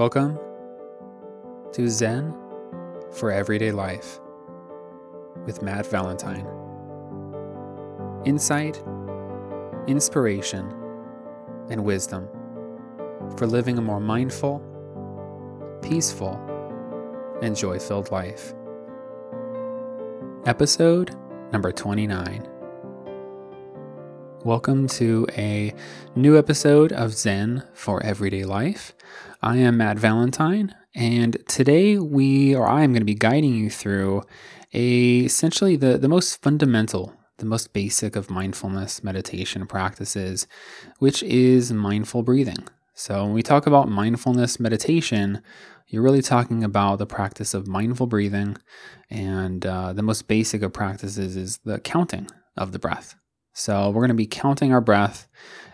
Welcome to Zen for Everyday Life with Matt Valentine. Insight, inspiration, and wisdom for living a more mindful, peaceful, and joy filled life. Episode number 29. Welcome to a new episode of Zen for Everyday Life. I am Matt Valentine, and today we, or I am going to be guiding you through a, essentially the, the most fundamental, the most basic of mindfulness meditation practices, which is mindful breathing. So, when we talk about mindfulness meditation, you're really talking about the practice of mindful breathing, and uh, the most basic of practices is the counting of the breath. So we're going to be counting our breath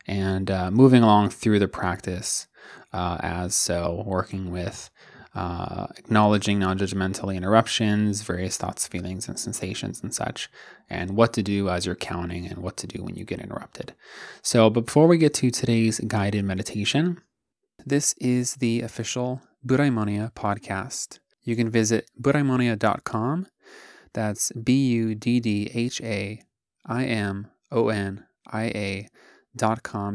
and uh, moving along through the practice uh, as so, working with uh, acknowledging non judgmentally interruptions, various thoughts, feelings, and sensations, and such, and what to do as you're counting and what to do when you get interrupted. So, before we get to today's guided meditation, this is the official Buddhaimonia podcast. You can visit buddhaimonia.com. That's B U D D H A I M onia.com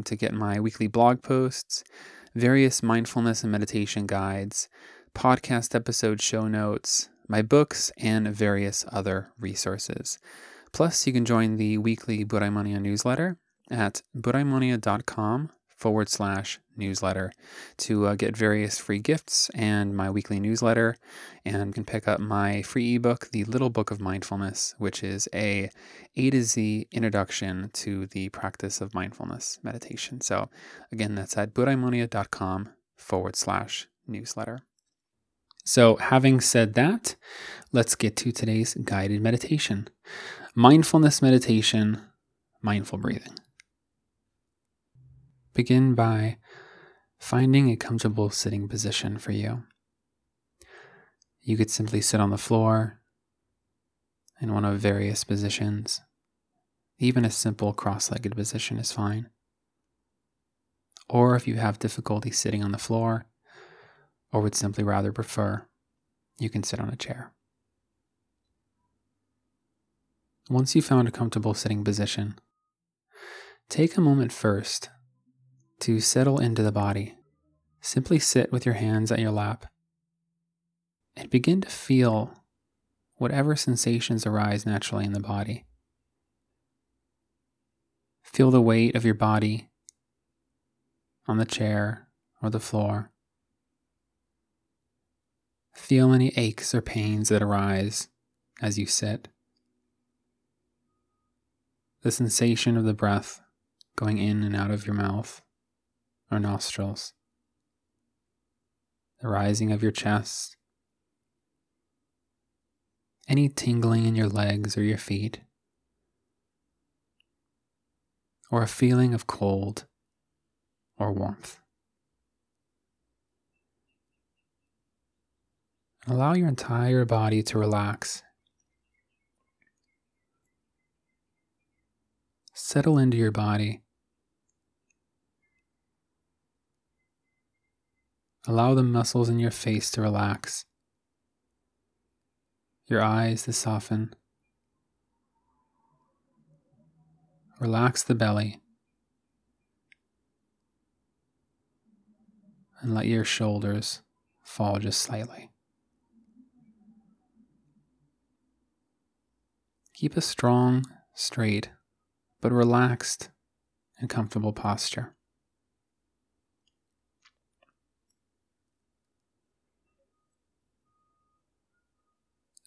to get my weekly blog posts, various mindfulness and meditation guides, podcast episode show notes, my books, and various other resources. Plus, you can join the weekly Buddhaimonia newsletter at buddhaimonia.com forward slash newsletter to uh, get various free gifts and my weekly newsletter and can pick up my free ebook the little book of mindfulness which is a a to z introduction to the practice of mindfulness meditation. So again that's at buddhaimonia.com forward slash newsletter. So having said that let's get to today's guided meditation. Mindfulness meditation mindful breathing Begin by finding a comfortable sitting position for you. You could simply sit on the floor in one of various positions. Even a simple cross legged position is fine. Or if you have difficulty sitting on the floor, or would simply rather prefer, you can sit on a chair. Once you've found a comfortable sitting position, take a moment first to settle into the body. Simply sit with your hands at your lap and begin to feel whatever sensations arise naturally in the body. Feel the weight of your body on the chair or the floor. Feel any aches or pains that arise as you sit. The sensation of the breath going in and out of your mouth or nostrils, the rising of your chest, any tingling in your legs or your feet, or a feeling of cold or warmth. Allow your entire body to relax. Settle into your body Allow the muscles in your face to relax, your eyes to soften. Relax the belly and let your shoulders fall just slightly. Keep a strong, straight, but relaxed and comfortable posture.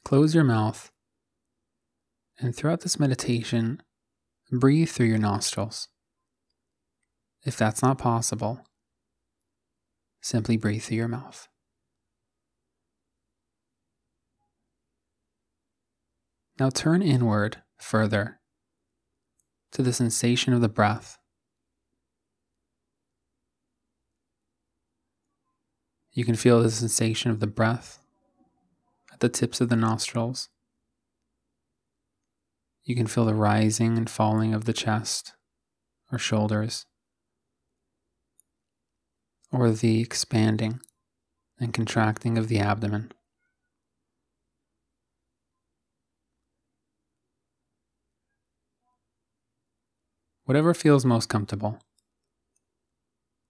Close your mouth, and throughout this meditation, breathe through your nostrils. If that's not possible, simply breathe through your mouth. Now turn inward further to the sensation of the breath. You can feel the sensation of the breath at the tips of the nostrils. You can feel the rising and falling of the chest or shoulders, or the expanding and contracting of the abdomen. Whatever feels most comfortable.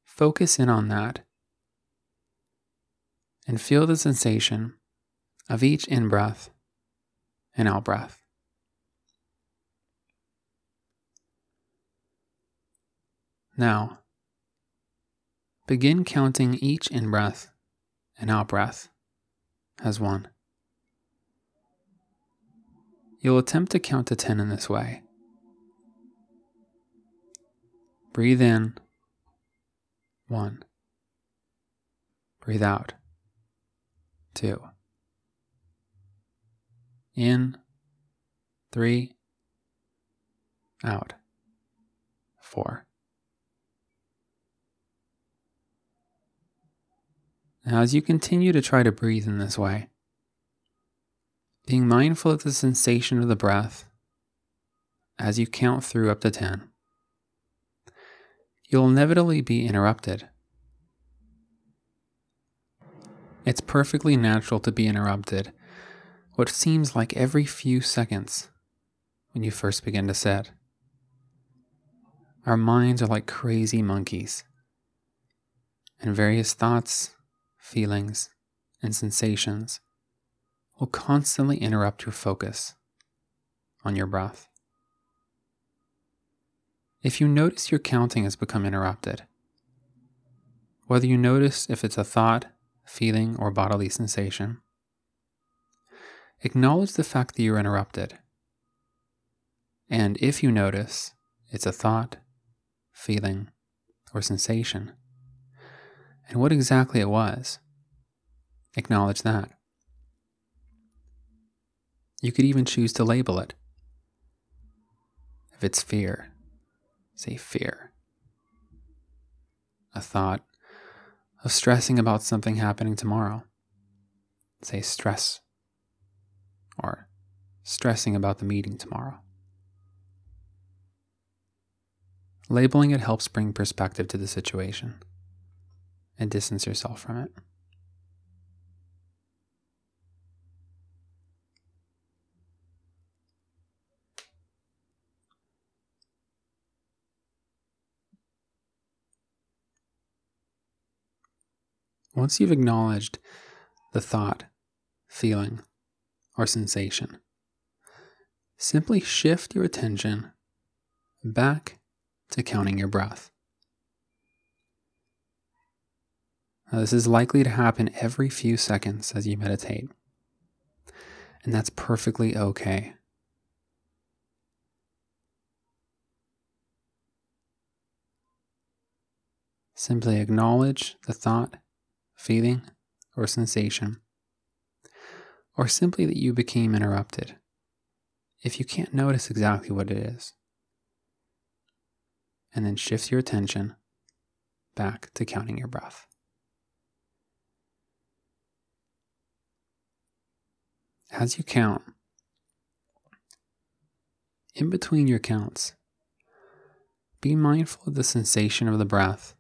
Focus in on that and feel the sensation of each in breath and out breath. Now, begin counting each in breath and out breath as one. You'll attempt to count to 10 in this way. Breathe in, one. Breathe out, two. In, three. Out, four. Now, as you continue to try to breathe in this way, being mindful of the sensation of the breath as you count through up to 10, you'll inevitably be interrupted. It's perfectly natural to be interrupted, what seems like every few seconds when you first begin to sit. Our minds are like crazy monkeys, and various thoughts feelings, and sensations will constantly interrupt your focus on your breath. If you notice your counting has become interrupted, whether you notice if it's a thought, feeling, or bodily sensation, acknowledge the fact that you're interrupted. And if you notice it's a thought, feeling, or sensation, and what exactly it was. Acknowledge that. You could even choose to label it. If it's fear, say fear. A thought of stressing about something happening tomorrow, say stress. Or stressing about the meeting tomorrow. Labeling it helps bring perspective to the situation and distance yourself from it. Once you've acknowledged the thought, feeling, or sensation, simply shift your attention back to counting your breath. Now, this is likely to happen every few seconds as you meditate, and that's perfectly okay. Simply acknowledge the thought, feeling, or sensation, or simply that you became interrupted if you can't notice exactly what it is. And then shift your attention back to counting your breath. as you count, in between your counts, be mindful of the sensation of the breath.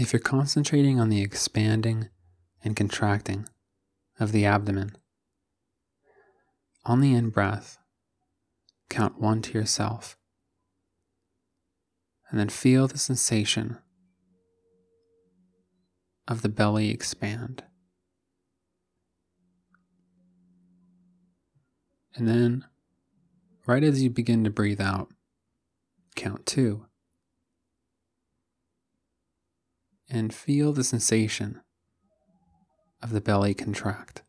If you're concentrating on the expanding and contracting of the abdomen, on the in breath, count one to yourself and then feel the sensation of the belly expand. And then, right as you begin to breathe out, count two. And feel the sensation of the belly contract.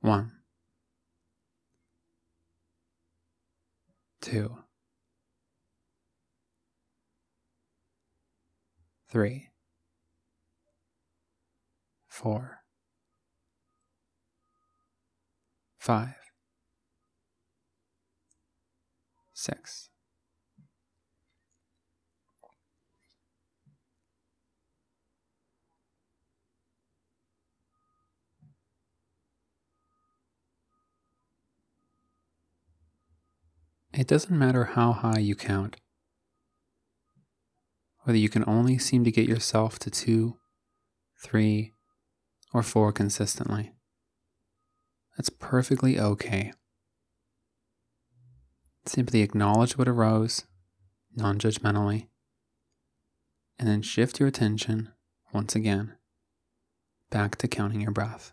One. two, three, four, five, six. It doesn't matter how high you count, whether you can only seem to get yourself to two, three, or four consistently. That's perfectly okay. Simply acknowledge what arose, non judgmentally, and then shift your attention once again back to counting your breath.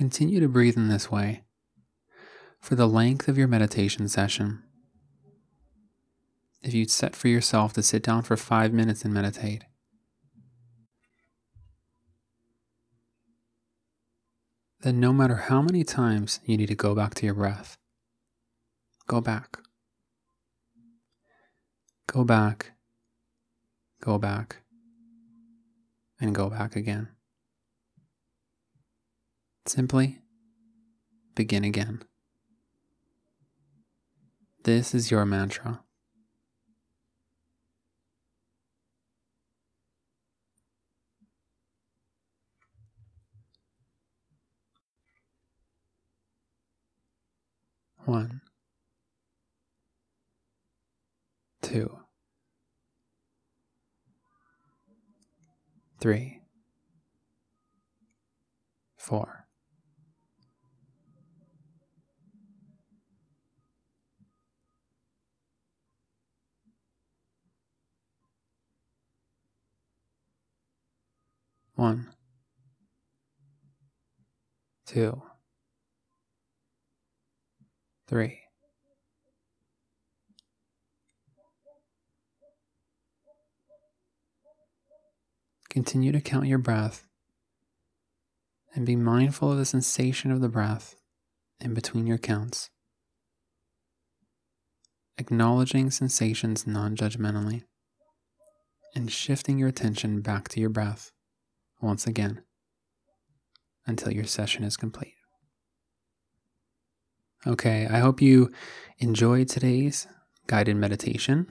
Continue to breathe in this way for the length of your meditation session. If you'd set for yourself to sit down for five minutes and meditate, then no matter how many times you need to go back to your breath, go back. Go back, go back, and go back again. Simply begin again. This is your mantra. One, two, three, four. One, two, three. Continue to count your breath and be mindful of the sensation of the breath in between your counts, acknowledging sensations non judgmentally and shifting your attention back to your breath once again until your session is complete. Okay, I hope you enjoyed today's guided meditation.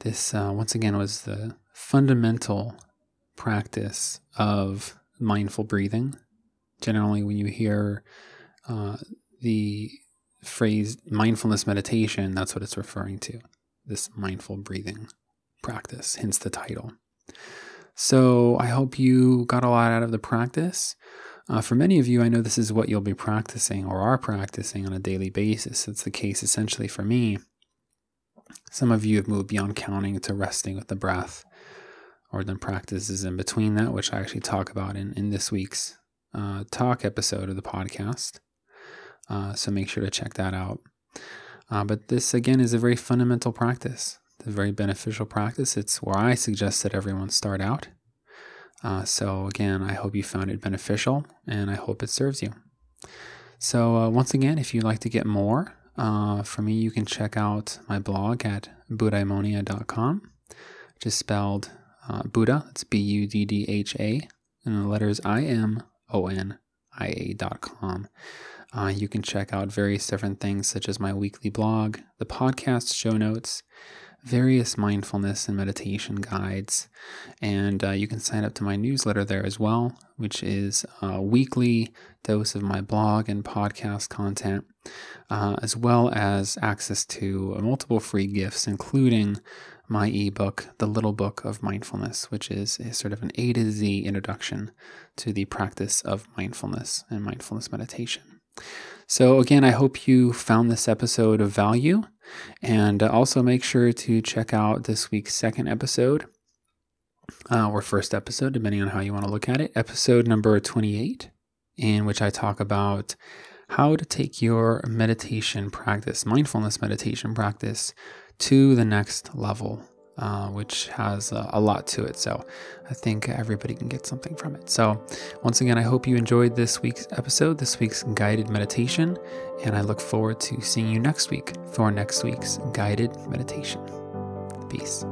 This, uh, once again, was the fundamental practice of mindful breathing. Generally, when you hear uh, the phrase mindfulness meditation, that's what it's referring to this mindful breathing practice, hence the title. So I hope you got a lot out of the practice. Uh, for many of you, I know this is what you'll be practicing or are practicing on a daily basis. It's the case essentially for me. Some of you have moved beyond counting to resting with the breath, or then practices in between that, which I actually talk about in, in this week's uh, talk episode of the podcast. Uh, so make sure to check that out. Uh, but this, again, is a very fundamental practice a very beneficial practice. It's where I suggest that everyone start out. Uh, so, again, I hope you found it beneficial and I hope it serves you. So, uh, once again, if you'd like to get more uh, from me, you can check out my blog at buddhaimonia.com, just spelled uh, Buddha, it's B U D D H A, and the letters I M O N I A.com. Uh, you can check out various different things such as my weekly blog, the podcast show notes, various mindfulness and meditation guides. And uh, you can sign up to my newsletter there as well, which is a weekly dose of my blog and podcast content, uh, as well as access to multiple free gifts, including my ebook, The Little Book of Mindfulness, which is a sort of an A to Z introduction to the practice of mindfulness and mindfulness meditation. So, again, I hope you found this episode of value. And uh, also make sure to check out this week's second episode, uh, or first episode, depending on how you want to look at it, episode number 28, in which I talk about how to take your meditation practice, mindfulness meditation practice, to the next level uh, which has a lot to it. So I think everybody can get something from it. So once again, I hope you enjoyed this week's episode, this week's guided meditation, and I look forward to seeing you next week for next week's guided meditation. Peace.